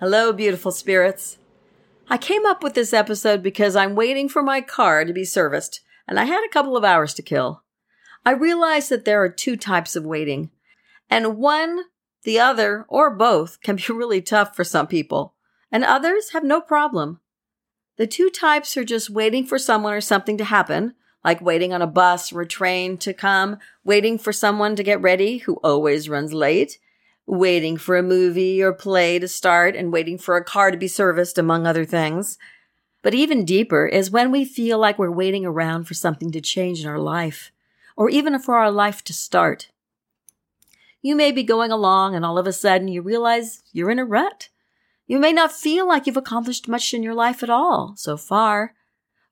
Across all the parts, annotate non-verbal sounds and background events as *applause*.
Hello, beautiful spirits. I came up with this episode because I'm waiting for my car to be serviced, and I had a couple of hours to kill. I realized that there are two types of waiting, and one, the other, or both can be *laughs* really tough for some people, and others have no problem. The two types are just waiting for someone or something to happen, like waiting on a bus or a train to come, waiting for someone to get ready who always runs late, waiting for a movie or play to start and waiting for a car to be serviced, among other things. But even deeper is when we feel like we're waiting around for something to change in our life, or even for our life to start. You may be going along and all of a sudden you realize you're in a rut. You may not feel like you've accomplished much in your life at all so far,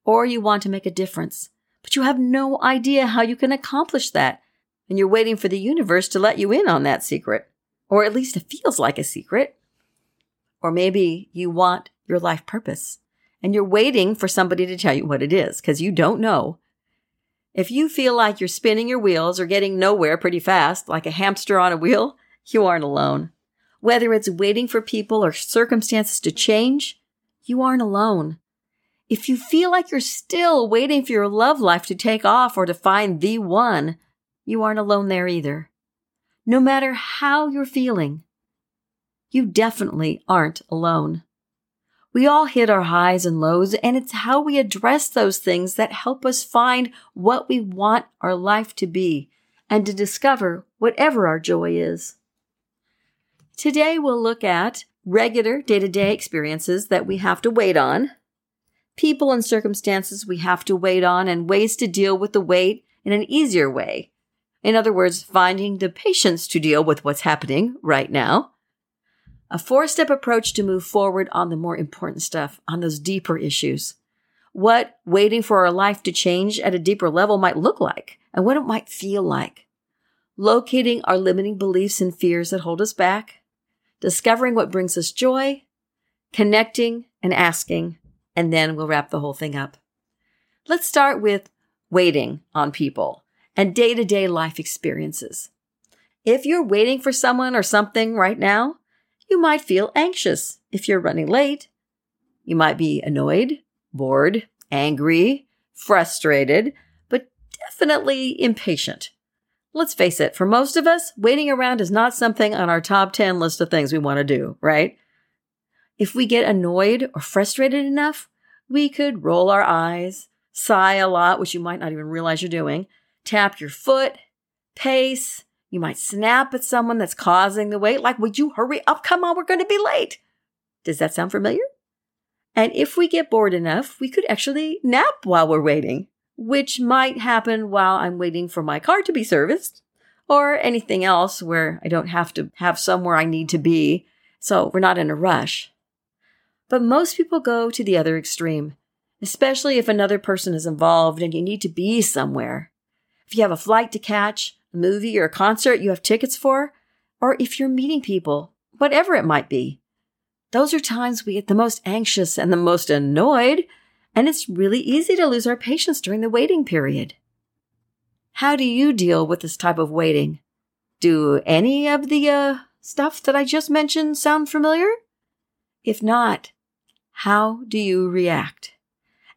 or you want to make a difference, but you have no idea how you can accomplish that, and you're waiting for the universe to let you in on that secret. Or at least it feels like a secret. Or maybe you want your life purpose and you're waiting for somebody to tell you what it is because you don't know. If you feel like you're spinning your wheels or getting nowhere pretty fast, like a hamster on a wheel, you aren't alone. Whether it's waiting for people or circumstances to change, you aren't alone. If you feel like you're still waiting for your love life to take off or to find the one, you aren't alone there either no matter how you're feeling. You definitely aren't alone. We all hit our highs and lows, and it's how we address those things that help us find what we want our life to be and to discover whatever our joy is. Today, we'll look at regular day to day experiences that we have to wait on, people and circumstances we have to wait on, and ways to deal with the wait in an easier way in other words, finding the patience to deal with what's happening right now. A four step approach to move forward on the more important stuff, on those deeper issues. What waiting for our life to change at a deeper level might look like and what it might feel like. Locating our limiting beliefs and fears that hold us back. Discovering what brings us joy. Connecting and asking. And then we'll wrap the whole thing up. Let's start with waiting on people and day to day life experiences. If you're waiting for someone or something right now, you might feel anxious if you're running late. You might be annoyed, bored, angry, frustrated, but definitely impatient. Let's face it, for most of us, waiting around is not something on our top 10 list of things we want to do, right? If we get annoyed or frustrated enough, we could roll our eyes, sigh a lot, which you might not even realize you're doing, tap your foot, pace. You might snap at someone that's causing the wait, like, would you hurry up? Come on, we're going to be late. Does that sound familiar? And if we get bored enough, we could actually nap while we're waiting, which might happen while I'm waiting for my car to be serviced or anything else where I don't have to have somewhere I need to be. So we're not in a rush. But most people go to the other extreme, especially if another person is involved and you need to be somewhere if you have a flight to catch, a movie or a concert you have tickets for, or if you're meeting people, whatever it might be. Those are times we get the most anxious and the most annoyed, and it's really easy to lose our patience during the waiting period. How do you deal with this type of waiting? Do any of the uh, stuff that I just mentioned sound familiar? If not, how do you react?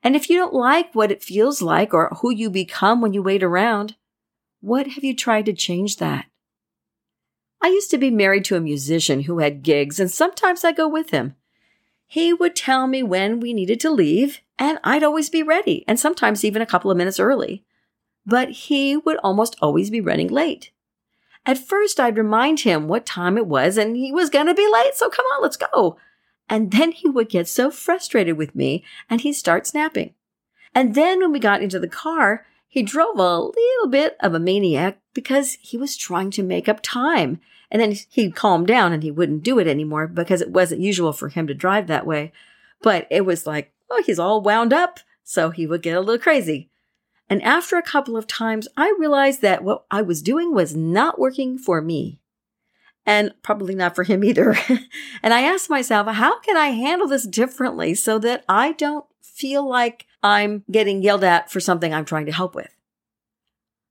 And if you don't like what it feels like or who you become when you wait around, what have you tried to change that? I used to be married to a musician who had gigs, and sometimes I go with him. He would tell me when we needed to leave, and I'd always be ready, and sometimes even a couple of minutes early. But he would almost always be running late. At first, I'd remind him what time it was, and he was going to be late, so come on, let's go. And then he would get so frustrated with me and he'd start snapping. And then when we got into the car, he drove a little bit of a maniac because he was trying to make up time. And then he'd calm down and he wouldn't do it anymore because it wasn't usual for him to drive that way. But it was like, oh, he's all wound up. So he would get a little crazy. And after a couple of times, I realized that what I was doing was not working for me and probably not for him either. *laughs* and I asked myself, how can I handle this differently so that I don't feel like I'm getting yelled at for something I'm trying to help with?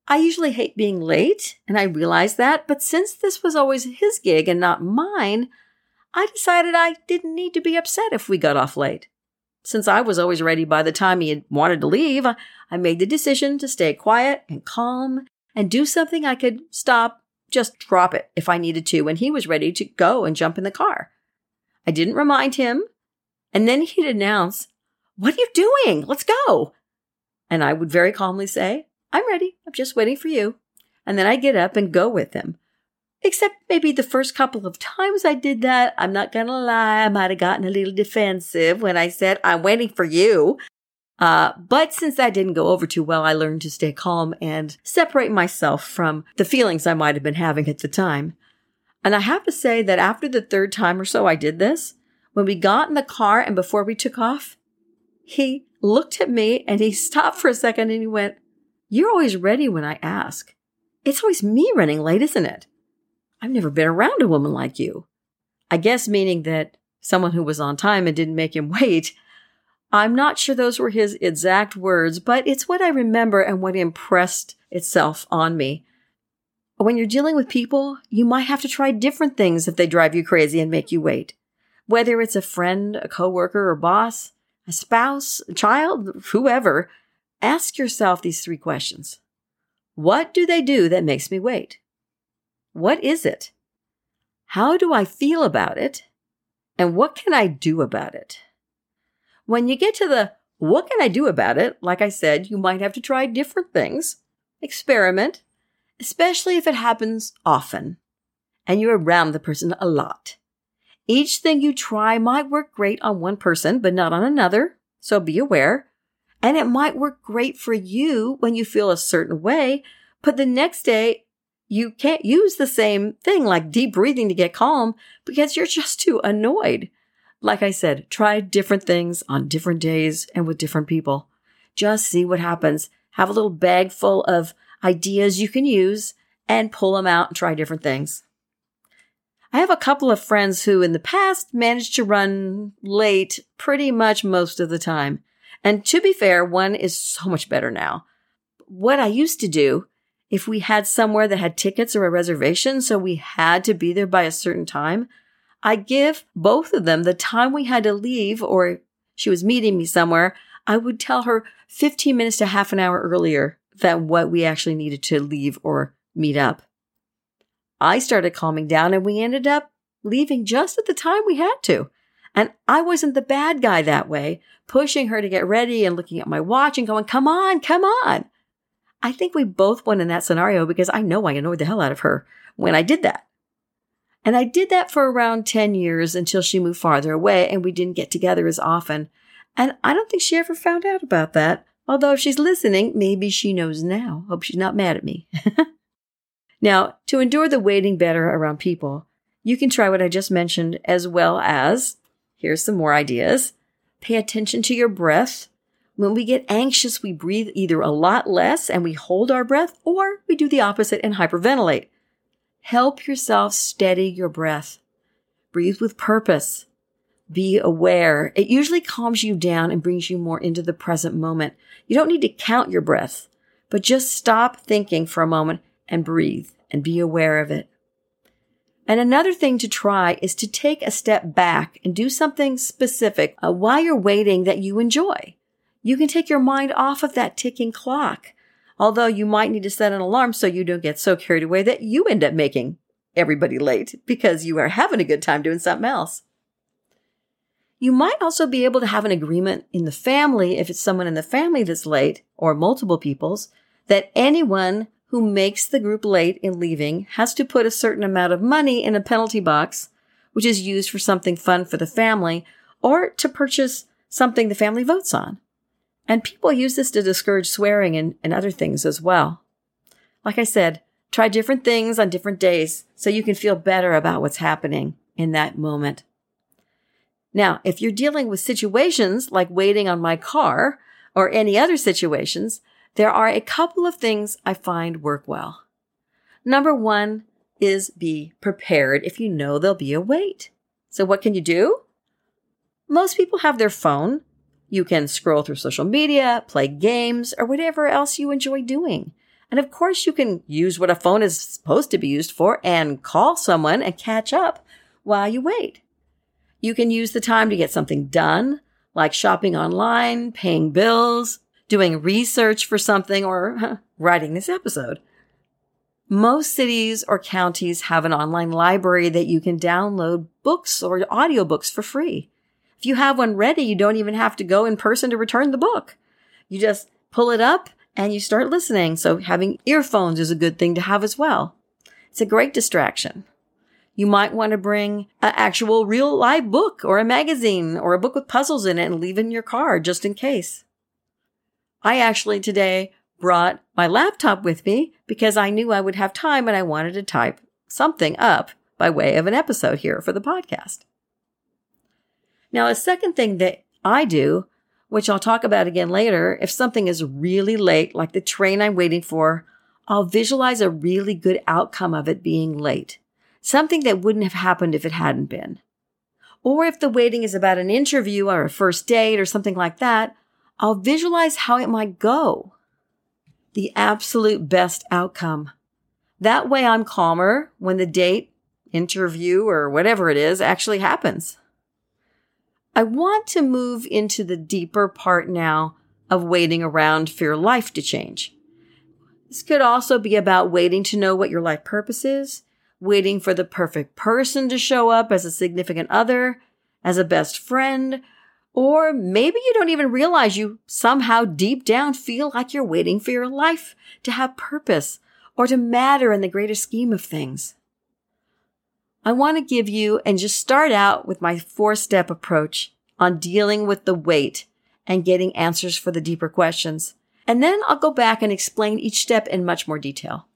I usually hate being late, and I realized that, but since this was always his gig and not mine, I decided I didn't need to be upset if we got off late. Since I was always ready by the time he had wanted to leave, I made the decision to stay quiet and calm and do something I could stop, just drop it if I needed to when he was ready to go and jump in the car. I didn't remind him, and then he'd announce, What are you doing? Let's go. And I would very calmly say, I'm ready. I'm just waiting for you. And then I'd get up and go with him. Except maybe the first couple of times I did that, I'm not gonna lie, I might have gotten a little defensive when I said, I'm waiting for you. Uh, but since that didn't go over too well, I learned to stay calm and separate myself from the feelings I might have been having at the time. And I have to say that after the third time or so I did this, when we got in the car and before we took off, he looked at me and he *laughs* stopped for a second and he went, You're always ready when I ask. It's always me running late, isn't it? I've never been around a woman like you. I guess meaning that someone who was on time and didn't make him *laughs* wait. I'm not sure those were his exact words, but it's what I remember and what impressed itself on me. When you're dealing with people, you might have to try different things if they drive you crazy and make you wait. Whether it's a friend, a coworker, or boss, a spouse, a child, whoever, ask yourself these three questions. What do they do that makes me wait? What is it? How do I feel about it? And what can I do about it? When you get to the what can I do about it, like I said, you might have to try different things, experiment, especially if it happens often and you're around the person a lot. Each thing you try might work great on one person, but not on another, so be aware. And it might work great for you when you feel a certain way, but the next day you can't use the same thing like deep breathing to get calm because you're just too annoyed. Like I said, try different things on different days and with different people. Just see what happens. Have a little bag full of ideas you can use and pull them out and try different things. I have a couple of friends who in the past managed to run late pretty much most of the time. And to be fair, one is so much better now. What I used to do if we had somewhere that had tickets or a reservation, so we had to be there by a certain time, I give both of them the time we had to leave or she was meeting me somewhere. I would tell her 15 minutes to half an hour earlier than what we actually needed to leave or meet up. I started calming down and we ended up leaving just at the time we had to. And I wasn't the bad guy that way, pushing her to get ready and looking at my watch and going, come on, come on. I think we both won in that scenario because I know I annoyed the hell out of her when I did that. And I did that for around 10 years until she moved farther away and we didn't get together as often. And I don't think she ever found out about that. Although if she's listening, maybe she knows now. Hope she's not mad at me. *laughs* now, to endure the waiting better around people, you can try what I just mentioned as well as, here's some more ideas. Pay attention to your breath when we get anxious, we breathe either a lot less and we hold our breath, or we do the opposite and hyperventilate. Help yourself steady your breath. Breathe with purpose. Be aware. It usually calms you down and brings you more into the present moment. You don't need to count your breath, but just stop thinking for a moment and breathe and be aware of it. And another thing to try is to take a step back and do something specific uh, while you're waiting that you enjoy. You can take your mind off of that ticking clock. Although you might need to set an alarm so you don't get so carried away that you end up making everybody late because you are having a good time doing something else. You might also be able to have an agreement in the family, if it's someone in the family that's late or multiple people's, that anyone who makes the group late in leaving has to put a certain amount of money in a penalty box, which is used for something fun for the family or to purchase something the family votes on. And people use this to discourage swearing and, and other things as well. Like I said, try different things on different days so you can feel better about what's happening in that moment. Now, if you're dealing with situations like waiting on my car or any other situations, there are a couple of things I find work well. Number one is be prepared if you know there'll be a wait. So what can you do? Most people have their phone. You can scroll through social media, play games, or whatever else you enjoy doing. And of course, you can use what a phone is supposed to be used for and call someone and catch up while you wait. You can use the time to get something done, like shopping online, paying bills, doing research for something, or *laughs* writing this episode. Most cities or counties have an online library that you can download books or audiobooks for free. If you have one ready, you don't even have to go in person to return the book. You just pull it up and you start listening. So having earphones is a good thing to have as well. It's a great distraction. You might want to bring an actual real live book or a magazine or a book with puzzles in it and leave it in your car just in case. I actually today brought my laptop with me because I knew I would have time and I wanted to type something up by way of an episode here for the podcast. Now, a second thing that I do, which I'll talk about again later, if something is really late, like the train I'm waiting for, I'll visualize a really good outcome of it being late. Something that wouldn't have happened if it hadn't been. Or if the waiting is about an interview or a first date or something like that, I'll visualize how it might go the absolute best outcome. That way I'm calmer when the date, interview, or whatever it is actually happens. I want to move into the deeper part now of waiting around for your life to change. This could also be about waiting to know what your life purpose is, waiting for the perfect person to show up as a significant other, as a best friend, or maybe you don't even realize you somehow deep down feel like you're waiting for your life to have purpose or to matter in the greater scheme of things. I want to give you and just start out with my four step approach on dealing with the weight and getting answers for the deeper questions. And then I'll go back and explain each step in much more detail.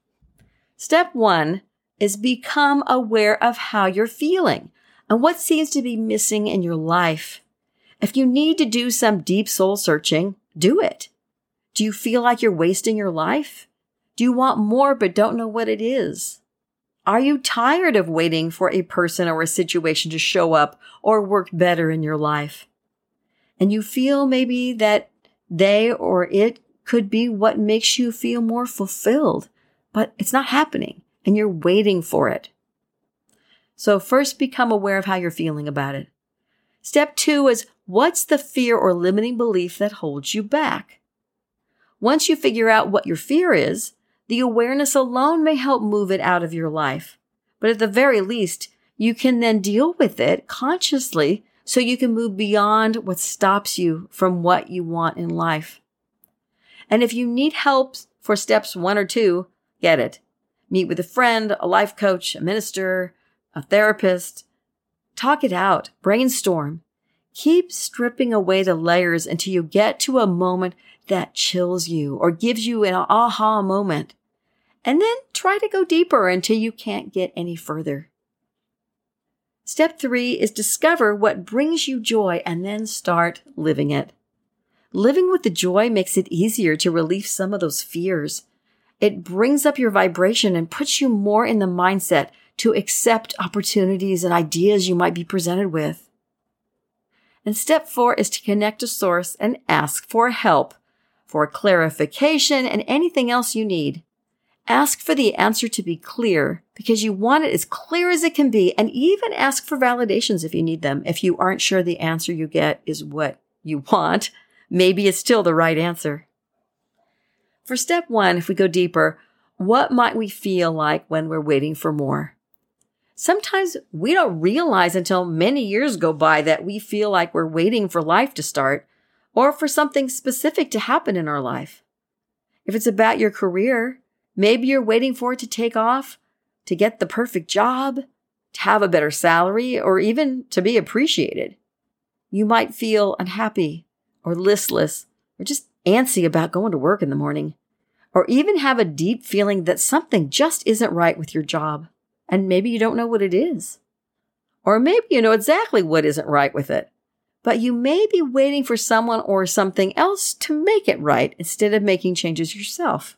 Step one is become aware of how you're feeling and what seems to be missing in your life. If you need to do some deep soul searching, do it. Do you feel like you're wasting your life? Do you want more but don't know what it is? Are you tired of waiting for a person or a situation to show up or work better in your life? And you feel maybe that they or it could be what makes you feel more fulfilled, but it's not happening and you're waiting for it. So first become aware of how you're feeling about it. Step two is what's the fear or limiting belief that holds you back? Once you figure out what your fear is, the awareness alone may help move it out of your life. But at the very least, you can then deal with it consciously so you can move beyond what stops you from what you want in life. And if you need help for steps one or two, get it. Meet with a friend, a life coach, a minister, a therapist, Talk it out, brainstorm. Keep stripping away the layers until you get to a moment that chills you or gives you an aha moment. And then try to go deeper until you can't get any further. Step three is discover what brings you joy and then start living it. Living with the joy makes it easier to relieve some of those fears. It brings up your vibration and puts you more in the mindset to accept opportunities and ideas you might be presented with. And step four is to connect to source and ask for help, for clarification and anything else you need. Ask for the answer to be clear because you want it as clear as it can be and even ask for validations if you need them. If you aren't sure the answer you get is what you want, maybe it's still the right answer. For step one, if we go deeper, what might we feel like when we're waiting for more? Sometimes we don't realize until many years go by that we feel like we're waiting for life to start or for something specific to happen in our life. If it's about your career, maybe you're waiting for it to take off, to get the perfect job, to have a better salary, or even to be appreciated. You might feel unhappy or listless or just antsy about going to work in the morning, or even have a deep feeling that something just isn't right with your job, and maybe you don't know what it is. Or maybe you know exactly what isn't right with it, but you may be waiting for someone or something else to make it right instead of making changes yourself.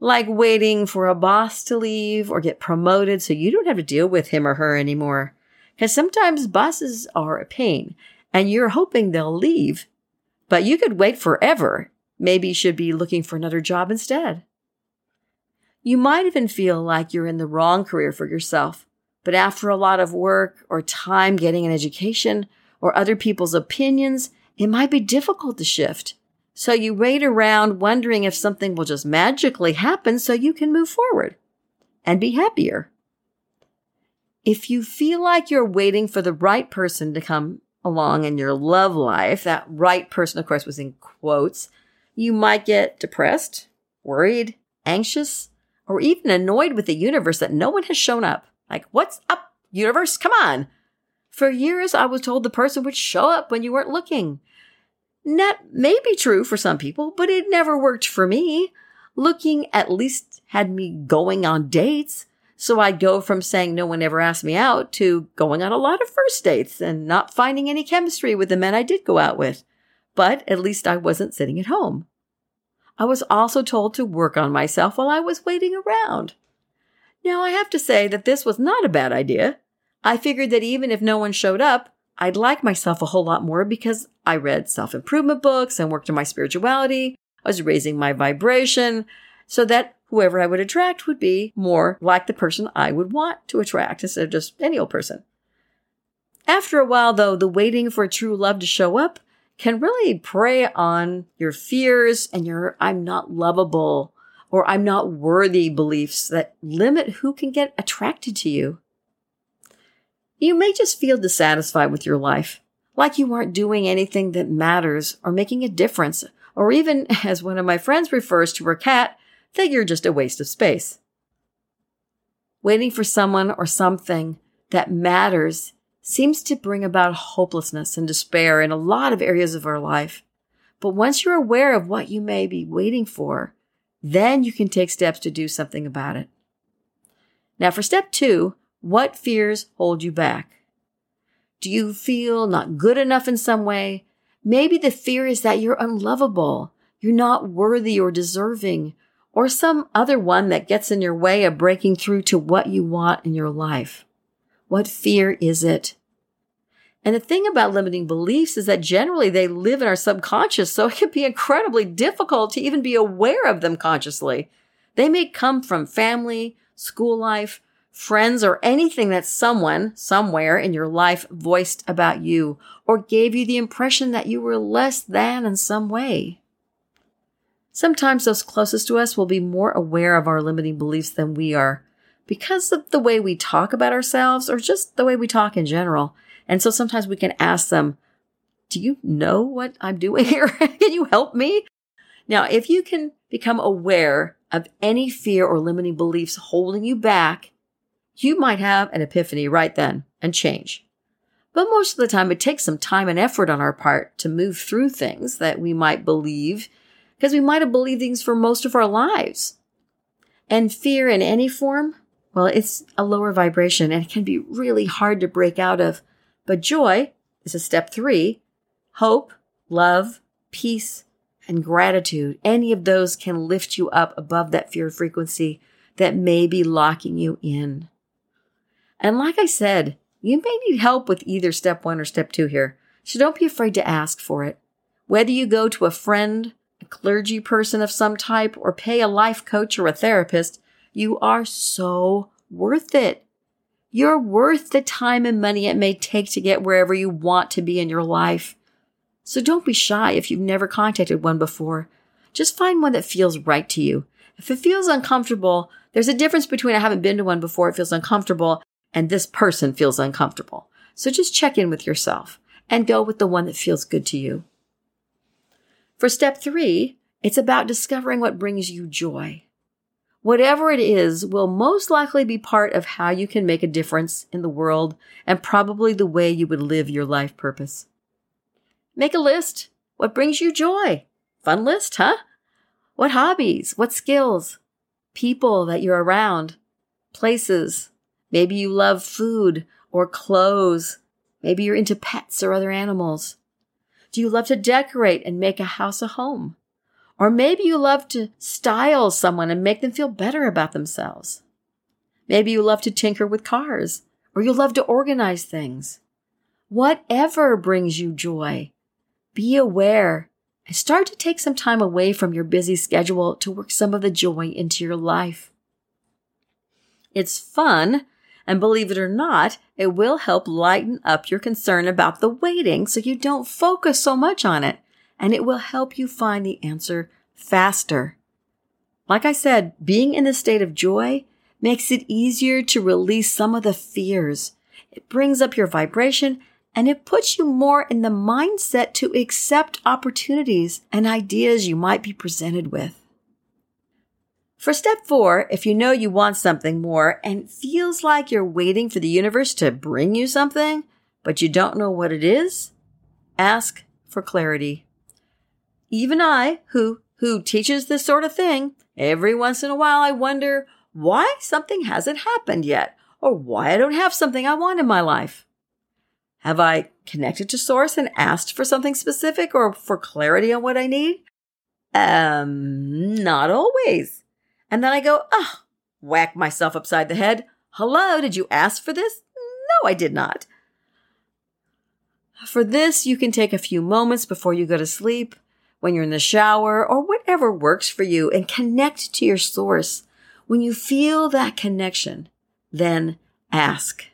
Like waiting for a boss to leave or get promoted so you don't have to deal with him or her anymore. Because sometimes bosses are a pain and you're hoping they'll leave, but you could wait forever. Maybe you should be looking for another job instead. You might even feel like you're in the wrong career for yourself, but after a lot of work or time getting an education, or other people's opinions, it might be difficult to shift. So you wait around wondering if something will just magically happen so you can move forward and be happier. If you feel like you're waiting for the right person to come along in your love life, that right person, of course, was in quotes, you might get depressed, worried, anxious, or even annoyed with the universe that no one has shown up. Like, what's up, universe? Come on. For years, I was told the person would show up when you weren't looking. That may be true for some people, but it never worked for me. Looking at least had me going on dates. So I'd go from saying no one ever asked me out to going on a lot of first dates and not finding any chemistry with the men I did go out with. But at least I wasn't sitting at home. I was also told to work on myself while I was waiting around. Now I have to say that this was not a bad idea. I figured that even if no one showed up, I'd like myself a whole lot more because I read self improvement books and worked on my spirituality. I was raising my vibration so that whoever I would attract would be more like the person I would want to attract instead of just any old person. After a while, though, the waiting for true love to show up can really prey on your fears and your I'm not lovable or I'm not worthy beliefs that limit who can get attracted to you. You may just feel dissatisfied with your life, like you aren't doing anything that matters or making a difference, or even, *laughs* as one of my friends refers to her cat, that you're just a waste of space. Waiting for someone or something that matters seems to bring about hopelessness and despair in a lot of areas of our life. But once you're aware of what you may be waiting for, then you can take steps to do something about it. Now, for step two, what fears hold you back? Do you feel not good enough in some way? Maybe the fear is that you're unlovable, you're not worthy or deserving, or some other one that gets in your way of breaking through to what you want in your life. What fear is it? And the thing about limiting beliefs is that generally they live in our subconscious, so *laughs* it can be incredibly difficult to even be aware of them consciously. They may come from family, school life, friends, or anything that someone somewhere in your life voiced about you or gave you the impression that you were less than in some way. Sometimes those closest to us will be more aware of our limiting beliefs than we are because of the way we talk about ourselves or just the way we talk in general. And so sometimes we can ask them, do you know what I'm doing here? *laughs* can you help me? Now, if you can become aware of any fear or limiting beliefs holding you back, you might have an epiphany right then and change. But most of the time, it takes some time and effort on our part to move through things that we might believe because we might have believed things for most of our lives. And fear in any form, well, it's a lower vibration and it can be really hard to break out of. But joy is a step three. Hope, love, peace, and gratitude. Any of those can lift you up above that fear frequency that may be locking you in. And like I said, you may need help with either step one or step two here. So don't be afraid to ask for it. Whether you go to a friend, a clergy person of some type, or pay a life coach or a therapist, you are so worth it. You're worth the time and money it may take to get wherever you want to be in your life. So don't be shy if you've never contacted one before. Just find one that feels right to you. If it feels uncomfortable, there's a difference between I haven't been to one before, it feels uncomfortable, and this person feels uncomfortable. So just check in with yourself and go with the one that feels good to you. For step three, it's about discovering what brings you joy. Whatever it is will most likely be part of how you can make a difference in the world and probably the way you would live your life purpose. Make a list. What brings you joy? Fun list, huh? What hobbies? What skills? People that you're around? Places? Maybe you love food or clothes. Maybe you're into pets or other animals. Do you love to decorate and make a house a home? Or maybe you love to style someone and make them feel better about themselves. Maybe you love to tinker with cars, or you love to organize things. Whatever brings you joy, be aware and start to take some time away from your busy schedule to work some of the joy into your life. It's fun, and believe it or not, it will help lighten up your concern about the waiting so you don't focus so much on it, and it will help you find the answer faster. Like I said, being in a state of joy makes it easier to release some of the fears. It brings up your vibration and it puts you more in the mindset to accept opportunities and ideas you might be presented with. For step four, if you know you want something more and feels like you're waiting for the universe to bring you something, but you don't know what it is, ask for clarity. Even I, who, who teaches this sort of thing, every once in a while I wonder why something hasn't happened yet or why I don't have something I want in my life. Have I connected to source and asked for something specific or for clarity on what I need? Um, not always. And then I go, oh, whack myself upside the head. Hello, did you ask for this? No, I did not. For this, you can take a few moments before you go to sleep, when you're in the shower, or whatever works for you, and connect to your source. When you feel that connection, then ask.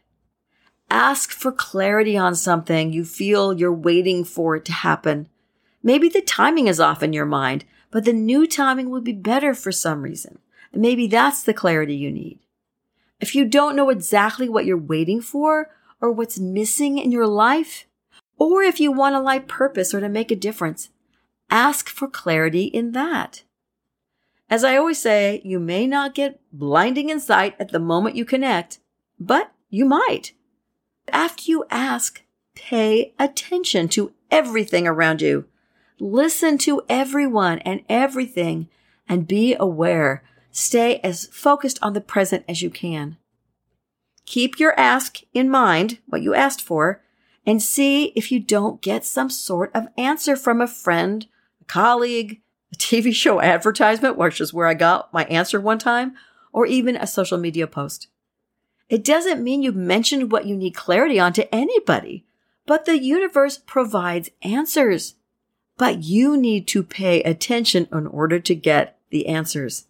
Ask for clarity on something you feel you're waiting for it to happen. Maybe the timing is off in your mind, but the new timing would be better for some reason. And maybe that's the clarity you need. If you don't know exactly what you're waiting for or what's missing in your life, or if you want a life purpose or to make a difference, ask for clarity in that. As I always say, you may not get blinding insight at the moment you connect, but you might. After you ask, pay attention to everything around you. Listen to everyone and everything and be aware. Stay as focused on the present as you can. Keep your ask in mind, what you asked for, and see if you don't get some sort of answer from a friend, a colleague, a TV *laughs* show advertisement, which is where I got my answer one time, or even a social media post. It doesn't mean you've mentioned what you need clarity on to anybody, but the universe provides answers. But you need to pay attention in order to get the answers.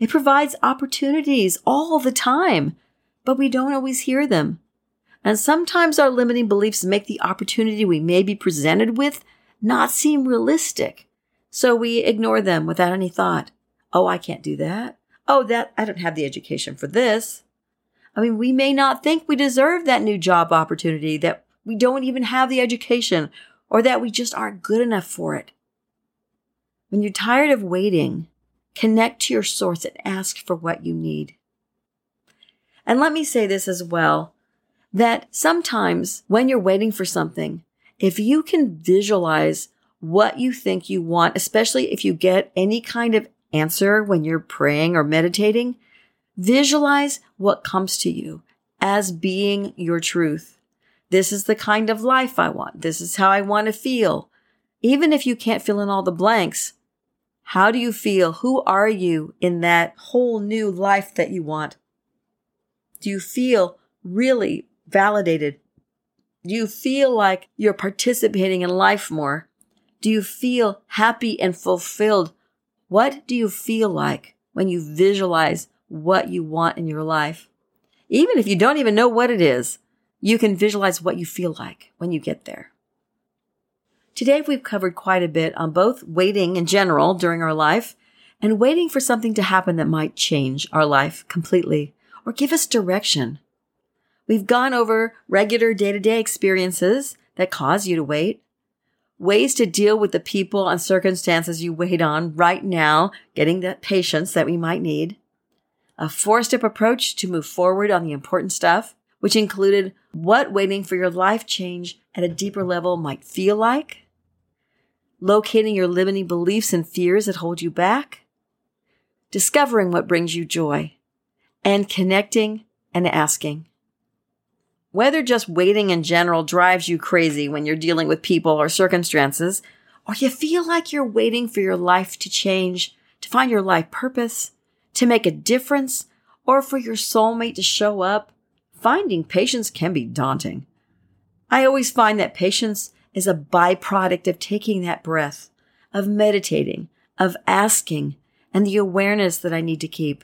It provides opportunities all the time, but we don't always hear them. And sometimes our limiting beliefs make the opportunity we may be presented with not seem realistic. So we ignore them without any thought. Oh, I can't do that. Oh, that, I don't have the education for this. I mean, we may not think we deserve that new job opportunity, that we don't even have the education, or that we just aren't good enough for it. When you're tired of waiting, connect to your source and ask for what you need. And let me say this as well that sometimes when you're waiting for something, if you can visualize what you think you want, especially if you get any kind of answer when you're praying or meditating, Visualize what comes to you as being your truth. This is the kind of life I want. This is how I want to feel. Even if you can't fill in all the blanks, how do you feel? Who are you in that whole new life that you want? Do you feel really validated? Do you feel like you're participating in life more? Do you feel happy and fulfilled? What do you feel like when you visualize what you want in your life. Even if you don't even know what it is, you can visualize what you feel like when you get there. Today, we've covered quite a bit on both waiting in general during our life and waiting for something to happen that might change our life completely or give us direction. We've gone over regular day to day experiences that cause you to wait, ways to deal with the people and circumstances you wait on right now, getting that patience that we might need, a four step approach to move forward on the important stuff, which included what waiting for your life change at a deeper level might feel like, locating your limiting beliefs and fears that hold you back, discovering what brings you joy, and connecting and asking. Whether just waiting in general drives you crazy when you're dealing with people or circumstances, or you feel like you're waiting for your life to change, to find your life purpose, to make a difference, or for your soulmate to show up, finding patience can be daunting. I always find that patience is a byproduct of taking that breath, of meditating, of asking, and the awareness that I need to keep.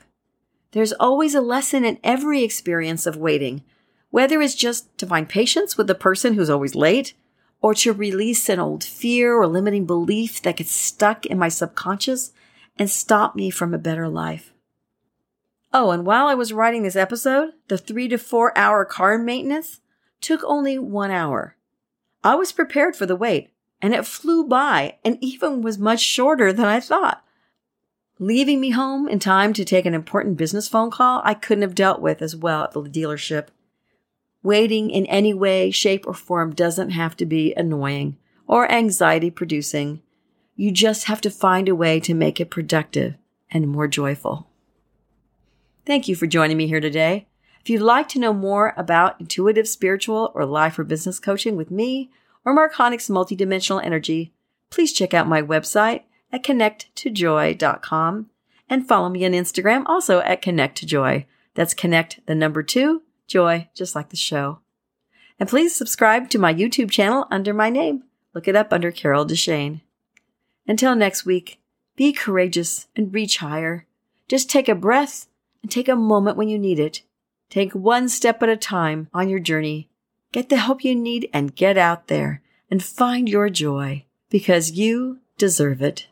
There's always a lesson in every experience of waiting, whether it's just to find patience with the person who's always late, or to release an old fear or limiting belief that gets stuck in my subconscious and stop me from a better life. Oh, and while I was writing this episode, the three to four hour car maintenance took only one hour. I was prepared for the wait, and it flew by and even was much shorter than I thought. Leaving me home in time to take an important business phone call I couldn't have dealt with as well at the dealership. Waiting in any way, shape, or form doesn't have to be annoying or anxiety producing. You just have to find a way to make it productive and more joyful. Thank you for joining me here today. If you'd like to know more about intuitive spiritual or life or business coaching with me or Marconics multidimensional energy, please check out my website at connecttojoy.com and follow me on Instagram also at connecttojoy. That's connect the number two joy, just like the show. And please subscribe to my YouTube channel under my name. Look it up under Carol Deshane. Until next week, be courageous and reach higher. Just take a breath and take a moment when you need it. Take one step at a time on your journey. Get the help you need and get out there and find your joy because you deserve it.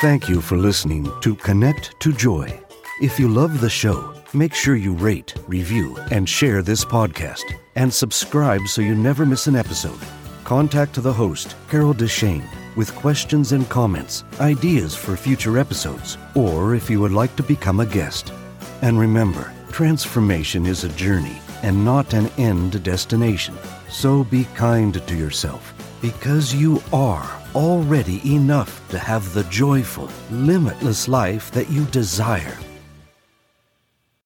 Thank you for listening to Connect to Joy. If you love the show, Make sure you rate, review, and share this podcast. And subscribe so you never miss an episode. Contact the host, Carol Deshane, with questions and comments, ideas for future episodes, or if you would like to become a guest. And remember, transformation is a journey and not an end destination. So be kind to yourself because you are already enough to have the joyful, limitless life that you desire.